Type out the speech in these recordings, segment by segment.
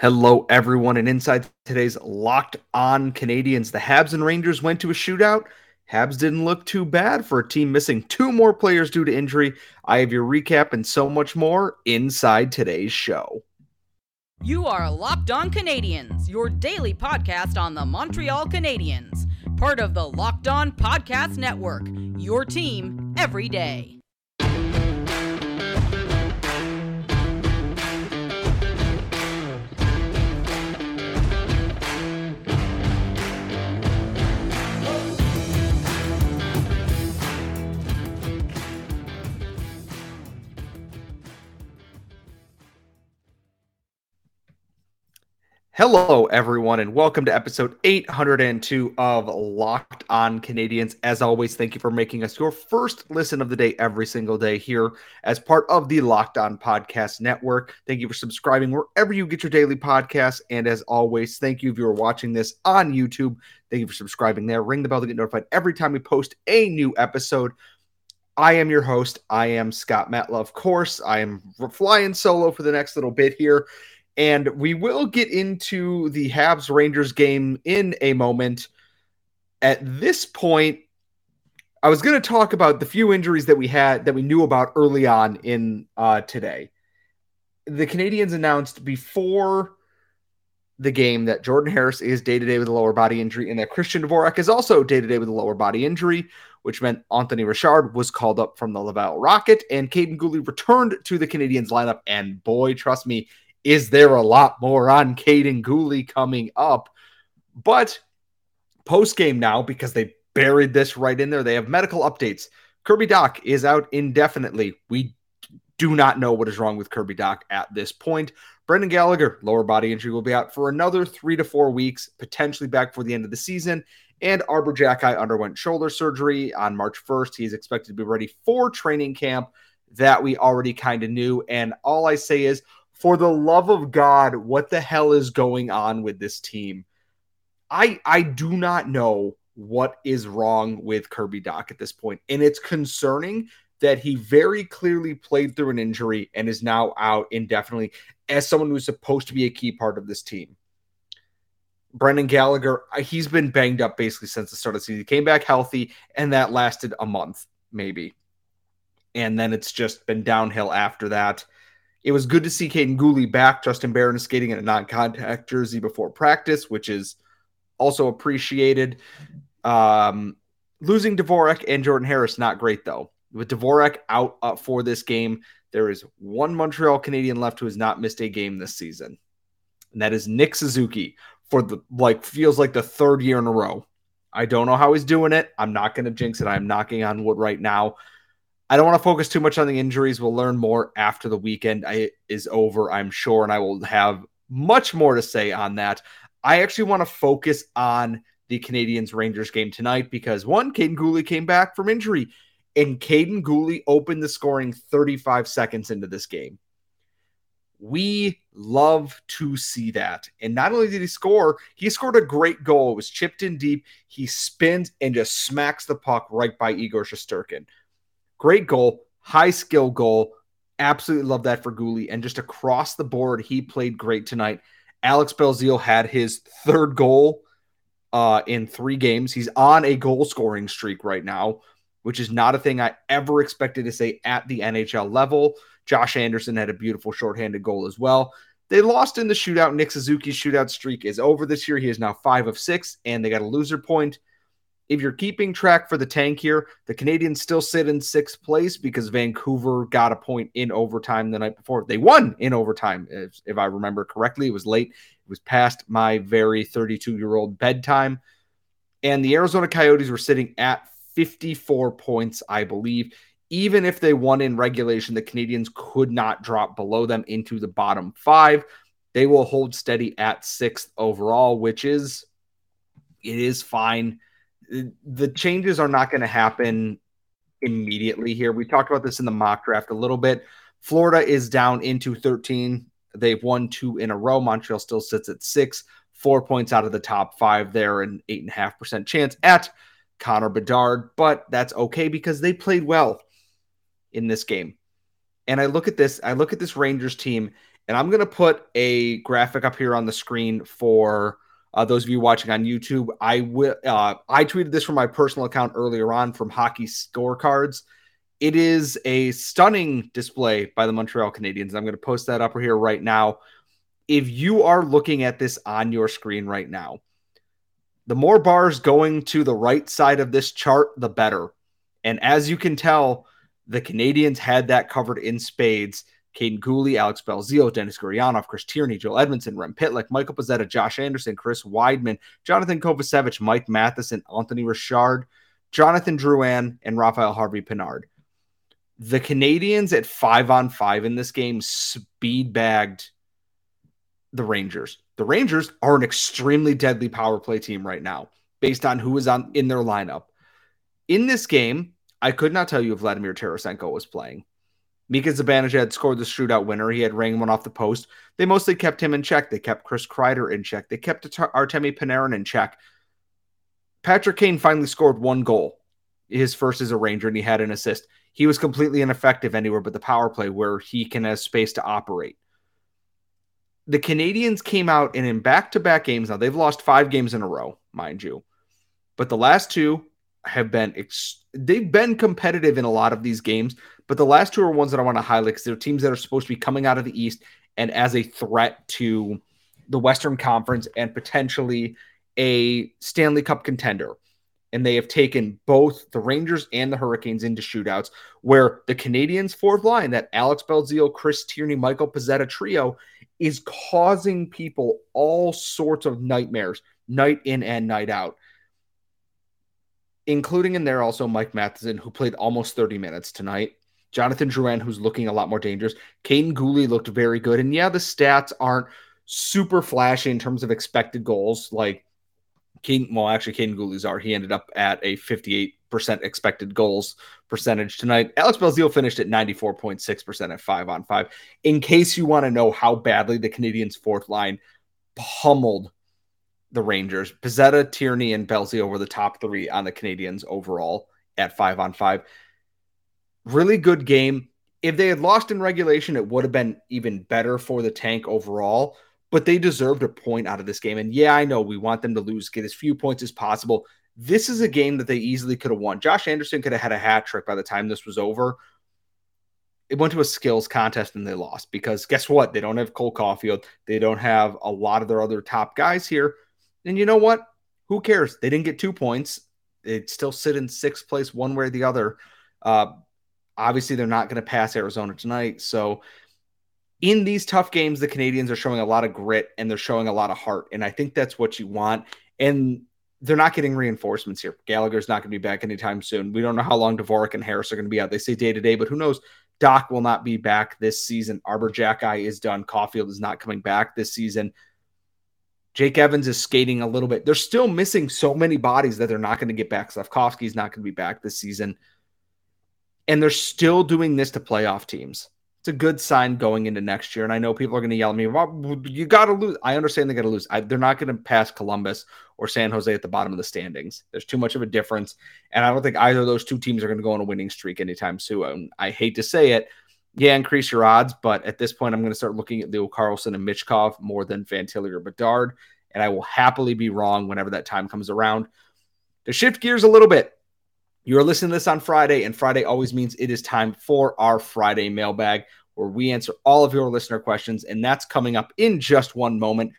Hello, everyone, and inside today's Locked On Canadiens, the Habs and Rangers went to a shootout. Habs didn't look too bad for a team missing two more players due to injury. I have your recap and so much more inside today's show. You are Locked On Canadiens, your daily podcast on the Montreal Canadiens, part of the Locked On Podcast Network, your team every day. Hello, everyone, and welcome to episode 802 of Locked On Canadiens. As always, thank you for making us your first listen of the day every single day here as part of the Locked On Podcast Network. Thank you for subscribing wherever you get your daily podcasts. And as always, thank you if you are watching this on YouTube. Thank you for subscribing there. Ring the bell to get notified every time we post a new episode. I am your host. I am Scott Matla, of course. I am flying solo for the next little bit here. And we will get into the Habs Rangers game in a moment. At this point, I was going to talk about the few injuries that we had that we knew about early on in uh, today. The Canadians announced before the game that Jordan Harris is day to day with a lower body injury and that Christian Dvorak is also day to day with a lower body injury, which meant Anthony Richard was called up from the Laval Rocket and Kaiden Guhle returned to the Canadiens lineup. And boy, trust me, is there a lot more on Kaiden Guhle coming up? But post game now, because they buried this right in there, they have medical updates. Kirby Dach is out indefinitely. We do not know what is wrong with Kirby Dach at this point. Brendan Gallagher, lower body injury, will be out for another three to four weeks, potentially back for the end of the season. And Arber Xhekaj underwent shoulder surgery on March 1st. He is expected to be ready for training camp that we already kind of knew. And all I say is, for the love of God, what the hell is going on with this team? I I do not know what is wrong with Kirby Dach at this point, and it's concerning that he very clearly played through an injury and is now out indefinitely as someone who's supposed to be a key part of this team. Brendan Gallagher, uh, he's been banged up basically since the start of the season. He came back healthy, and that lasted a month, maybe. And then it's just been downhill after that. It was good to see Kaiden Guhle back. Justin Barron is skating in a non-contact jersey before practice, which is also appreciated. Um, losing Dvorak and Jordan Harris, not great though. With Dvorak out uh, for this game, there is one Montreal Canadian left who has not missed a game this season, and that is Nick Suzuki for the like feels like the third year in a row. I don't know how he's doing it. I'm not going to jinx it. I'm knocking on wood right now. I don't want to focus too much on the injuries. We'll learn more after the weekend is over, I'm sure, and I will have much more to say on that. I actually want to focus on the Canadiens Rangers game tonight because one, Kaiden Guhle came back from injury, and Kaiden Guhle opened the scoring 35 seconds into this game. We love to see that. And not only did he score, he scored a great goal. It was chipped in deep. He spins and just smacks the puck right by Igor Shesterkin. Great goal, high skill goal. Absolutely love that for Guhle. And just across the board, he played great tonight. Alex Belzile had his third goal uh, in three games. He's on a goal scoring streak right now, which is not a thing I ever expected to say at the NHL level. Josh Anderson had a beautiful shorthanded goal as well. They lost in the shootout. Nick Suzuki's shootout streak is over this year. He is now five of six, and they got a loser point if you're keeping track for the tank here, the Canadians still sit in sixth place because Vancouver got a point in overtime the night before. They won in overtime, if, if I remember correctly. It was late, it was past my very 32 year old bedtime. And the Arizona Coyotes were sitting at 54 points, I believe. Even if they won in regulation, the Canadians could not drop below them into the bottom five. They will hold steady at sixth overall, which is it is fine the changes are not going to happen immediately here. We talked about this in the mock draft a little bit. Florida is down into 13. They've won two in a row. Montreal still sits at six, four points out of the top five there, an eight and a half percent chance at Connor Bedard. But that's okay because they played well in this game. And I look at this, I look at this Rangers team, And I'm going to put a graphic up here on the screen for uh, those of you watching on YouTube. I will. Uh, I tweeted this from my personal account earlier on from Hockey Scorecards. It is a stunning display by the Montreal Canadiens. I'm going to post that up here right now. If you are looking at this on your screen right now, the more bars going to the right side of this chart, the better. And as you can tell, the Canadiens had that covered in spades. Kaiden Guhle, Alex Belzile, Denis Gurianov, Chris Tierney, Joel Edmundson, Rem Pitlick, Michael Pezzetta, Josh Anderson, Chris Wideman, Johnathan Kovacevic, Mike Matheson, Anthony Richard, Jonathan Drouin, and Raphael Harvey Pinard. The Canadiens at five on five in this game speed bagged the Rangers. The Rangers are an extremely deadly power play team right now, based on who is on in their lineup. In this game, I could not tell you if Vladimir Tarasenko was playing. Mika Zibanejad scored the shootout winner. He had rang one off the post. They mostly kept him in check. They kept Chris Kreider in check. They kept Artemi Panarin in check. Patrick Kane finally scored one goal, his first as a Ranger, and he had an assist. He was completely ineffective anywhere but the power play where he can have space to operate. The Canadiens came out and in back to back games, now they've lost five games in a row, mind you, but the last two have been ex- they've been competitive in a lot of these games, but the last two are ones that I want to highlight because they're teams that are supposed to be coming out of the East and as a threat to the Western Conference and potentially a Stanley Cup contender. And they have taken both the Rangers and the Hurricanes into shootouts, where the Canadiens' fourth line, that Alex Belzile, Chris Tierney, Michael Pezzetta trio, is causing people all sorts of nightmares, night in and night out including in there also Mike Matheson, who played almost 30 minutes tonight. Jonathan Drouin, who's looking a lot more dangerous. Kaiden Guhle looked very good. And yeah, the stats aren't super flashy in terms of expected goals. Like King, well, actually, Kaiden Guhle's are. He ended up at a 58% expected goals percentage tonight. Alex Belzile finished at 94.6% at five on five. In case you want to know how badly the Canadiens' fourth line pummeled the Rangers. Pezzetta, Tierney, and Belzile were the top three on the Canadians overall at five on five. Really good game. If they had lost in regulation, it would have been even better for the tank overall, but they deserved a point out of this game. And yeah, I know we want them to lose, get as few points as possible. This is a game that they easily could have won. Josh Anderson could have had a hat trick by the time this was over. It went to a skills contest and they lost because guess what? They don't have Cole Caufield. They don't have a lot of their other top guys here. And you know what? Who cares? They didn't get two points. They'd still sit in sixth place one way or the other. Uh, obviously, they're not going to pass Arizona tonight. So, in these tough games, the Canadians are showing a lot of grit and they're showing a lot of heart. And I think that's what you want. And they're not getting reinforcements here. Gallagher's not going to be back anytime soon. We don't know how long Dvorak and Harris are going to be out. They say day to day, but who knows? Dach will not be back this season. Arber Xhekaj is done. Caufield is not coming back this season. Jake Evans is skating a little bit. They're still missing so many bodies that they're not going to get back. Slafkovsky's not going to be back this season. And they're still doing this to playoff teams. It's a good sign going into next year. And I know people are going to yell at me, well, you got to lose. I understand they got to lose. I, they're not going to pass Columbus or San Jose at the bottom of the standings. There's too much of a difference. And I don't think either of those two teams are going to go on a winning streak anytime soon. I hate to say it, yeah, increase your odds. But at this point, I'm going to start looking at Leo Carlsson and Michkov more than Fantilli or Bedard. And I will happily be wrong whenever that time comes around. To shift gears a little bit, you're listening to this on Friday, and Friday always means it is time for our Friday mailbag where we answer all of your listener questions. And that's coming up in just one moment.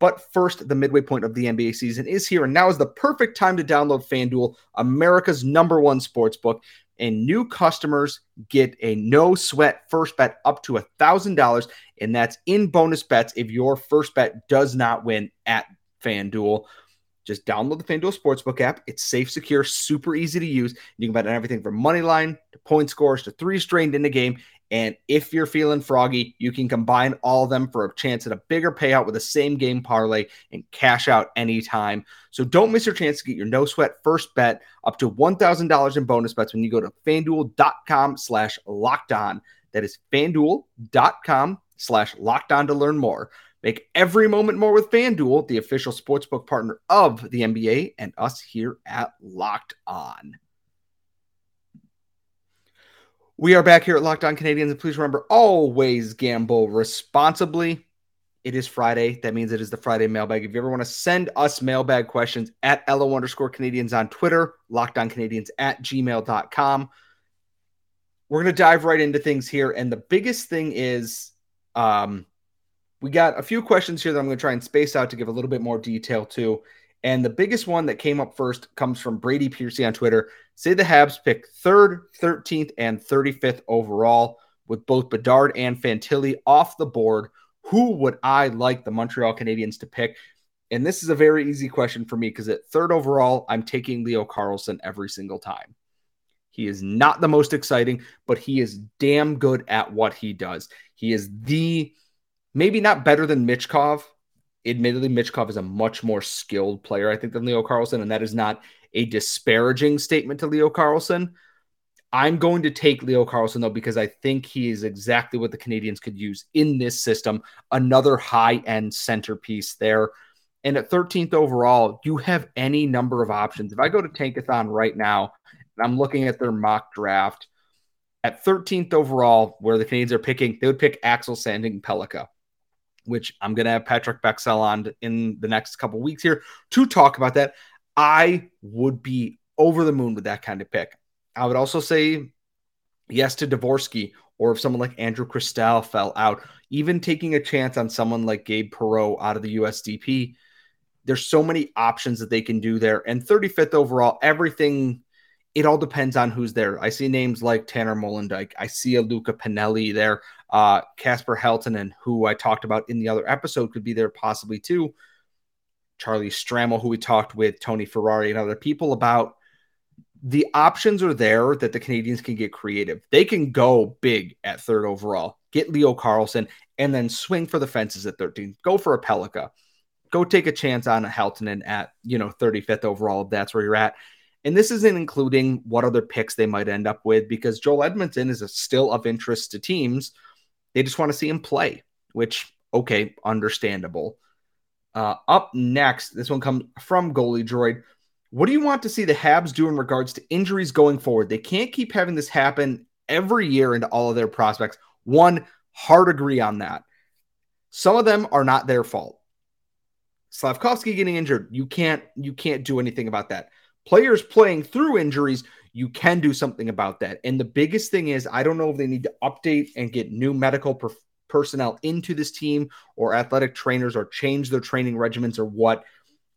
But first, the midway point of the NBA season is here, and now is the perfect time to download FanDuel, America's number one sports book and new customers get a no sweat first bet up to a thousand dollars, and that's in bonus bets if your first bet does not win at FanDuel. Just download the FanDuel Sportsbook app. It's safe, secure, super easy to use. You can bet on everything from money line to point scores to three strained in the game. And if you're feeling froggy, you can combine all of them for a chance at a bigger payout with a same game parlay and cash out anytime. So don't miss your chance to get your no sweat first bet up to $1,000 in bonus bets when you go to fanduel.com slash locked on. That is fanduel.com slash locked on to learn more. Make every moment more with FanDuel, the official sportsbook partner of the NBA and us here at Locked On. We are back here at Locked On Canadiens, and please remember always gamble responsibly. It is Friday. That means it is the Friday mailbag. If you ever want to send us mailbag questions at LO underscore Canadians on Twitter, Locked On Canadiens at gmail.com. We're going to dive right into things here. And the biggest thing is um, we got a few questions here that I'm going to try and space out to give a little bit more detail to. And the biggest one that came up first comes from Brady Piercy on Twitter. Say the Habs pick third, 13th, and 35th overall with both Bedard and Fantilli off the board. Who would I like the Montreal Canadiens to pick? And this is a very easy question for me because at third overall, I'm taking Leo Carlsson every single time. He is not the most exciting, but he is damn good at what he does. He is the maybe not better than Michkov. Admittedly, Michkov is a much more skilled player, I think, than Leo Carlsson. and that is not a disparaging statement to Leo Carlsson. I'm going to take Leo Carlsson, though because I think he is exactly what the Canadians could use in this system. Another high-end centerpiece there. And at 13th overall, you have any number of options. If I go to Tankathon right now and I'm looking at their mock draft, at 13th overall, where the Canadians are picking, they would pick Axel Sandin Pellikka, which I'm going to have Patrik Bexell on in the next couple weeks here to talk about that. I would be over the moon with that kind of pick. I would also say yes to Dvorsky, or if someone like Andrew Cristall fell out, even taking a chance on someone like Gabe Perreault out of the USDP. There's so many options that they can do there. And 35th overall, everything it all depends on who's there. I see names like Tanner Molendyk. I see a Luca Pinelli there. Uh, Kasper Halttunen, who I talked about in the other episode, could be there possibly too. Charlie Stramel, who we talked with, Tony Ferrari, and other people about. The options are there that the Canadians can get creative. They can go big at third overall, get Leo Carlsson, and then swing for the fences at 13. Go for a Pellikka. Go take a chance on a Halttunen at, you know, 35th overall, if that's where you're at. And this isn't including what other picks they might end up with because Joel Edmundson is still of interest to teams. They just want to see him play, which, okay, understandable. Uh, up next, this one comes from Goalie Droid. What do you want to see the Habs do in regards to injuries going forward? They can't keep having this happen every year into all of their prospects. One, hard agree on that. Some of them are not their fault. Slafkovsky getting injured, you can't you can't do anything about that players playing through injuries, you can do something about that. And the biggest thing is, I don't know if they need to update and get new medical per- personnel into this team or athletic trainers or change their training regimens or what.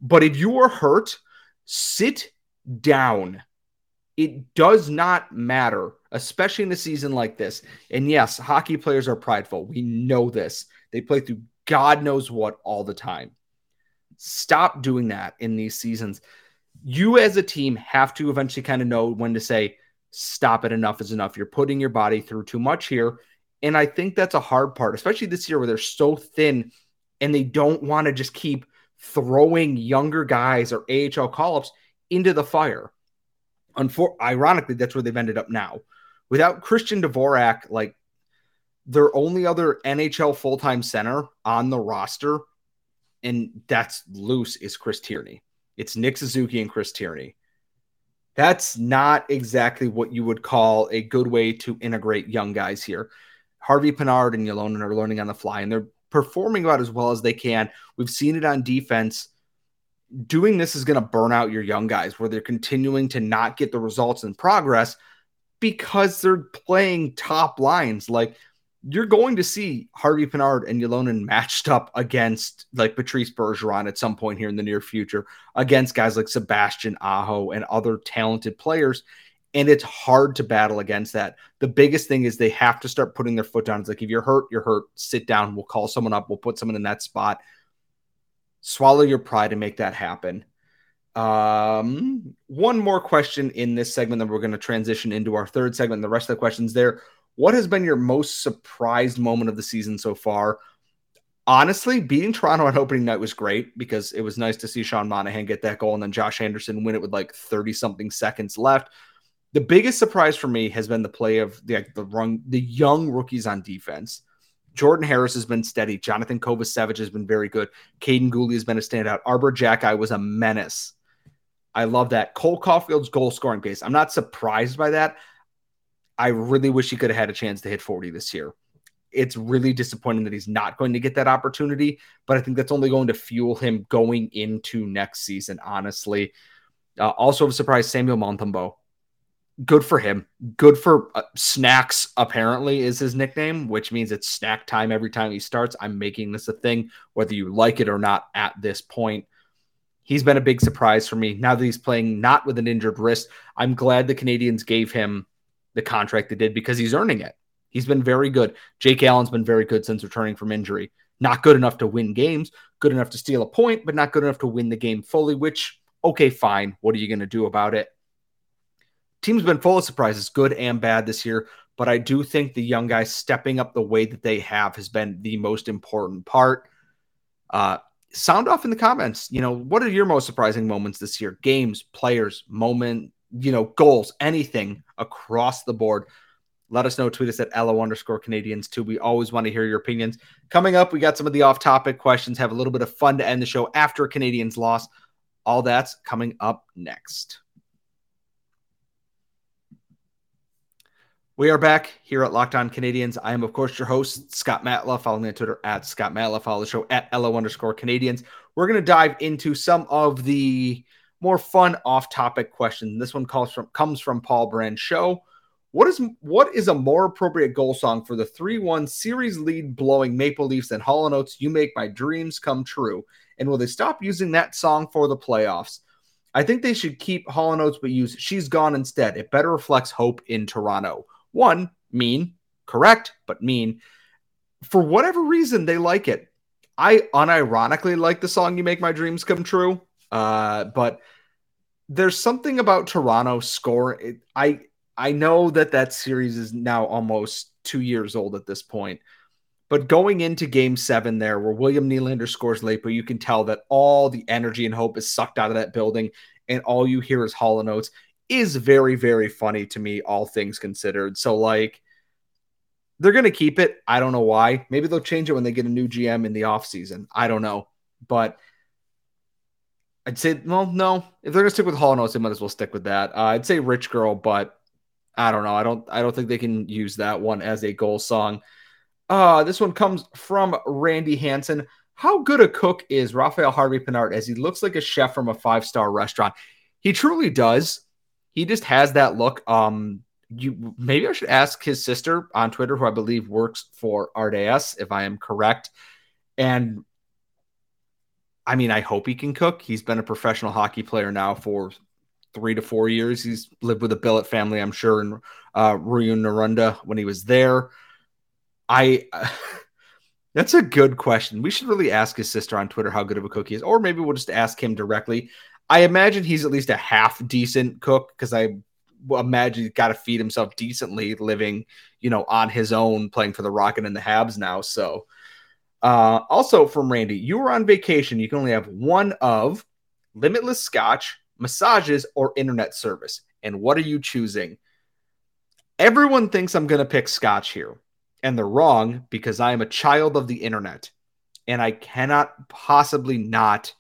But if you are hurt, sit down. It does not matter, especially in a season like this. And yes, hockey players are prideful. We know this. They play through God knows what all the time. Stop doing that in these seasons you as a team have to eventually kind of know when to say, stop it, enough is enough. You're putting your body through too much here. And I think that's a hard part, especially this year where they're so thin and they don't want to just keep throwing younger guys or AHL call ups into the fire. Unfor- ironically, that's where they've ended up now. Without Christian Dvorak, like their only other NHL full time center on the roster, and that's loose, is Chris Tierney. It's Nick Suzuki and Chris Tierney. That's not exactly what you would call a good way to integrate young guys here. Harvey Pinard and Ylonen are learning on the fly, and they're performing about as well as they can. We've seen it on defense. Doing this is going to burn out your young guys where they're continuing to not get the results and progress because they're playing top lines. Like you're going to see Harvey Pinard and Ylonen matched up against like Patrice Bergeron at some point here in the near future against guys like Sebastian Aho and other talented players. And it's hard to battle against that. The biggest thing is they have to start putting their foot down. It's like, if you're hurt, you're hurt. Sit down. We'll call someone up. We'll put someone in that spot. Swallow your pride and make that happen. Um, one more question in this segment, then we're going to transition into our third segment. The rest of the questions there what has been your most surprised moment of the season so far? Honestly, beating Toronto on opening night was great because it was nice to see Sean Monahan get that goal and then Josh Anderson win it with like 30 something seconds left. The biggest surprise for me has been the play of the the, run, the young rookies on defense. Jordan Harris has been steady. Johnathan Kovacevic has been very good. Kaiden Guhle has been a standout. Arber Xhekaj was a menace. I love that. Cole Caufield's goal scoring pace. I'm not surprised by that. I really wish he could have had a chance to hit 40 this year. It's really disappointing that he's not going to get that opportunity, but I think that's only going to fuel him going into next season, honestly. Uh, also, a surprise Samuel Montembeault. Good for him. Good for uh, Snacks, apparently, is his nickname, which means it's snack time every time he starts. I'm making this a thing, whether you like it or not at this point. He's been a big surprise for me. Now that he's playing not with an injured wrist, I'm glad the Canadians gave him the contract they did because he's earning it. He's been very good. Jake Allen's been very good since returning from injury. Not good enough to win games, good enough to steal a point, but not good enough to win the game fully, which, okay, fine. What are you going to do about it? Team's been full of surprises, good and bad this year, but I do think the young guys stepping up the way that they have has been the most important part. Uh, sound off in the comments. You know, what are your most surprising moments this year? Games, players, moment, you know, goals, anything across the board. Let us know. Tweet us at LO underscore Canadians too. We always want to hear your opinions. Coming up, we got some of the off topic questions, have a little bit of fun to end the show after a Canadiens loss. All that's coming up next. We are back here at Locked On Canadiens. I am, of course, your host, Scott Matla. Follow me on Twitter at Scott Matla. Follow the show at LO underscore Canadians. We're going to dive into some of the more fun off-topic question. This one calls from comes from Paul Brand Show. What is what is a more appropriate goal song for the 3-1 series lead blowing Maple Leafs and Hall & Oates You Make My Dreams Come True? And will they stop using that song for the playoffs? I think they should keep Hall & Oates but use She's Gone instead. It better reflects hope in Toronto. One, mean, correct, but mean. For whatever reason, they like it. I unironically like the song You Make My Dreams Come True. Uh, but there's something about Toronto scoring. I I know that that series is now almost two years old at this point, but going into Game Seven there, where William Nylander scores late, but you can tell that all the energy and hope is sucked out of that building, and all you hear is hollow notes. Is very very funny to me, all things considered. So like. They're going to keep it. I don't know why. Maybe they'll change it when they get a new GM in the offseason. I don't know. But I'd say, well, no. If they're gonna stick with Hall and Oates, they might as well stick with that. Uh, I'd say Rich Girl, but I don't know. I don't. I don't think they can use that one as a goal song. Uh, this one comes from Randy Hanson. How good a cook is Raphael Harvey Pinard as he looks like a chef from a five star restaurant? He truly does. He just has that look. Um, you maybe I should ask his sister on Twitter, who I believe works for RDS, if I am correct. And I mean, I hope he can cook. He's been a professional hockey player now for three to four years. He's lived with the Billet family, I'm sure, in uh, Rouyn-Noranda when he was there. I. Uh, that's a good question. We should really ask his sister on Twitter how good of a cook he is, or maybe we'll just ask him directly. I imagine he's at least a half decent cook because I imagine he's got to feed himself decently living, you know, on his own, playing for the Rocket and the Habs now. So uh, also from Randy, you were on vacation. You can only have one of limitless scotch, massages, or internet service. And what are you choosing? Everyone thinks I'm going to pick scotch here. And they're wrong because I am a child of the internet. And I cannot possibly not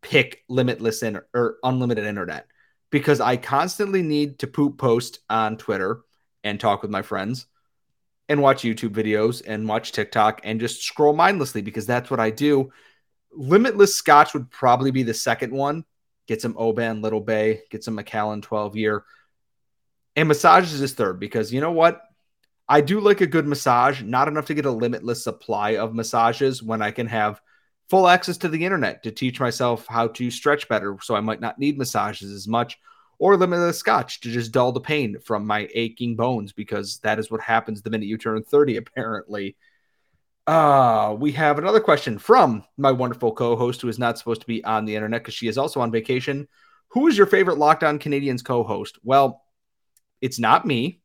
pick limitless or unlimited internet because I constantly need to poop post on Twitter and talk with my friends and watch YouTube videos and watch TikTok and just scroll mindlessly because that's what I do. Limitless Scotch would probably be the second one. Get some Oban Little Bay, get some Macallan 12 year. And massages is third because you know what? I do like a good massage, not enough to get a limitless supply of massages when I can have full access to the internet to teach myself how to stretch better. So I might not need massages as much or limitless scotch to just dull the pain from my aching bones because that is what happens the minute you turn 30 apparently. Uh we have another question from my wonderful co-host who is not supposed to be on the internet because she is also on vacation. Who is your favorite Locked On Canadiens co-host? Well it's not me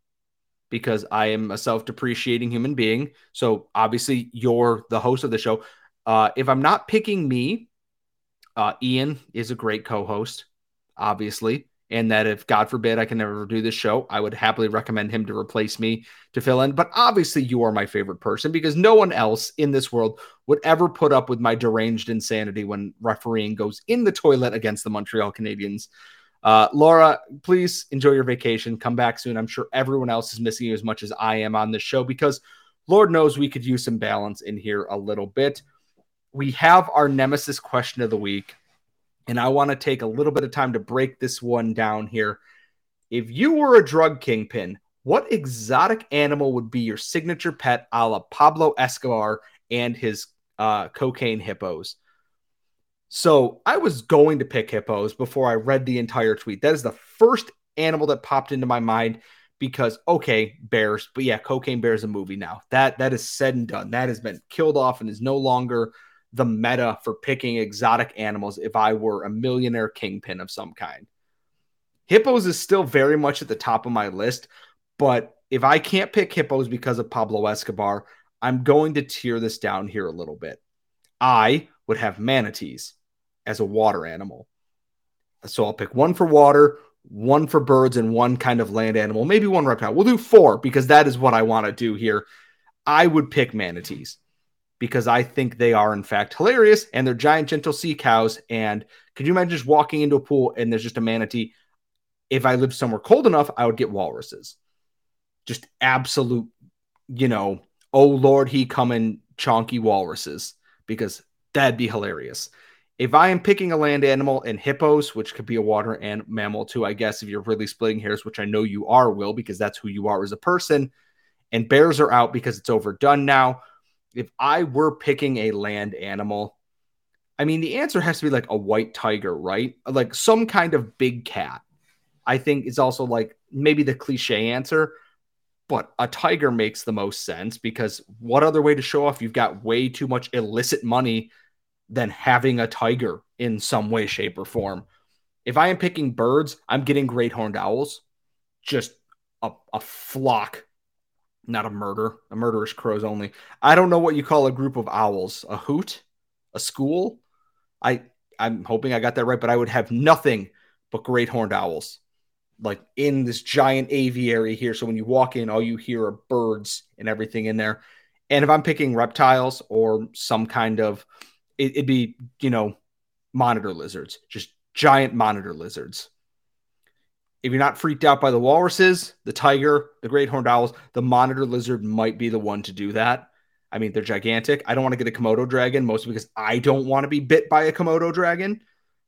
because i am a self-depreciating human being. So obviously you're the host of the show. Uh if i'm not picking me uh ian is a great co-host obviously and that if God forbid I can never do this show, I would happily recommend him to replace me to fill in. But obviously, you are my favorite person because no one else in this world would ever put up with my deranged insanity when refereeing goes in the toilet against the Montreal Canadiens. Uh, Laura, please enjoy your vacation. Come back soon. I'm sure everyone else is missing you as much as I am on this show because Lord knows we could use some balance in here a little bit. We have our nemesis question of the week, and I want to take a little bit of time to break this one down here. If you were a drug kingpin, what exotic animal would be your signature pet a la Pablo Escobar and his uh, cocaine hippos? So I was going to pick hippos before I read the entire tweet. That is the first animal that popped into my mind because okay, bears, but yeah, cocaine bear is a movie now. That that is said and done. That has been killed off and is no longer the meta for picking exotic animals if I were a millionaire kingpin of some kind. Hippos is still very much at the top of my list, but if I can't pick hippos because of Pablo Escobar, I'm going to tear this down here a little bit. I would have manatees as a water animal. So I'll pick one for water, one for birds, and one kind of land animal, maybe one reptile. We'll do four because that is what I want to do here. I would pick manatees because I think they are, in fact, hilarious and they're giant, gentle sea cows. And could you imagine just walking into a pool and there's just a manatee? If I lived somewhere cold enough, I would get walruses. Just absolute, you know, oh Lord, he coming chonky walruses because that'd be hilarious. If I am picking a land animal and hippos, which could be a water and mammal too, I guess, if you're really splitting hairs, which I know you are, Will, because that's who you are as a person, and bears are out because it's overdone now. If I were picking a land animal, I mean, the answer has to be like a white tiger, right? Like some kind of big cat. I think is also like maybe the cliche answer, but a tiger makes the most sense because what other way to show off you've got way too much illicit money than having a tiger in some way, shape, or form. If I am picking birds, I'm getting great horned owls, just a, a flock, not a murder, a murderous crows only. I don't know what you call a group of owls, a hoot, a school. I I'm hoping I got that right, but I would have nothing but great horned owls like in this giant aviary here. So when you walk in, all you hear are birds and everything in there. And if I'm picking reptiles or some kind of, it, would be, you know, monitor lizards, just giant monitor lizards. If you're not freaked out by the walruses, the tiger, the great horned owls, the monitor lizard might be the one to do that. I mean, they're gigantic. I don't want to get a Komodo dragon, mostly because I don't want to be bit by a Komodo dragon.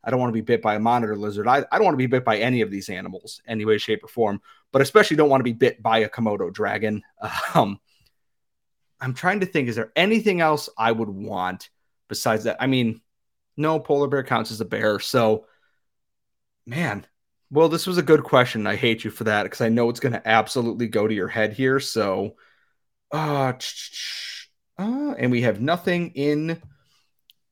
I don't want to be bit by a monitor lizard. I, I don't want to be bit by any of these animals, any way, shape, or form, but especially don't want to be bit by a Komodo dragon. Um, I'm trying to think, is there anything else I would want besides that? I mean, no, polar bear counts as a bear. So, man, well, this was a good question. I hate you for that because I know it's going to absolutely go to your head here. So, uh, uh, and we have nothing in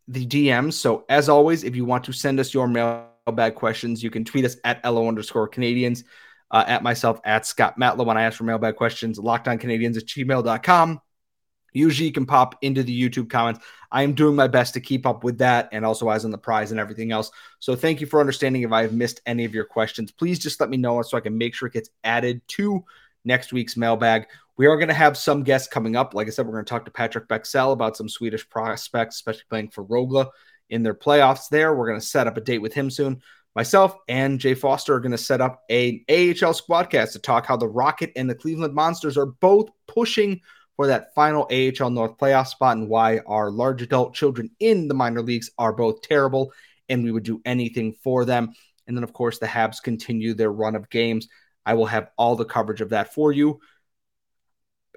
the DMs. So as always, if you want to send us your mailbag questions, you can tweet us at LO underscore Canadians, uh, at myself at Scott Matla when I ask for mailbag questions, lockdowncanadians at gmail.com. Usually you can pop into the YouTube comments. I am doing my best to keep up with that and also as on the prize and everything else. So thank you for understanding if I have missed any of your questions. Please just let me know so I can make sure it gets added to next week's mailbag. We are going to have some guests coming up. Like I said, we're going to talk to Patrik Bexell about some Swedish prospects, especially playing for Rögle in their playoffs there. We're going to set up a date with him soon. Myself and Jay Foster are going to set up a AHL squadcast to talk how the Rocket and the Cleveland Monsters are both pushing for that final AHL North playoff spot and why our large adult children in the minor leagues are both terrible and we would do anything for them. And then, of course, the Habs continue their run of games. I will have all the coverage of that for you.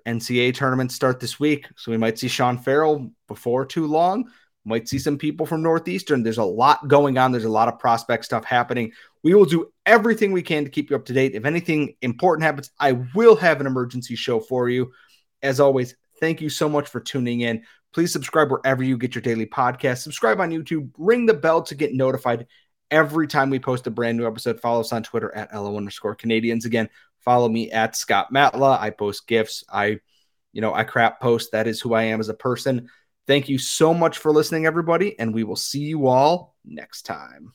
NCAA tournaments start this week, so we might see Sean Farrell before too long. Might see some people from Northeastern. There's a lot going on. There's a lot of prospect stuff happening. We will do everything we can to keep you up to date. If anything important happens, I will have an emergency show for you. As always, thank you so much for tuning in. Please subscribe wherever you get your daily podcast. Subscribe on YouTube. Ring the bell to get notified every time we post a brand new episode. Follow us on Twitter at LO underscore Canadians. Again, follow me at Scott Matla. I post gifts. I, you know, I crap post. That is who I am as a person. Thank you so much for listening, everybody, and we will see you all next time.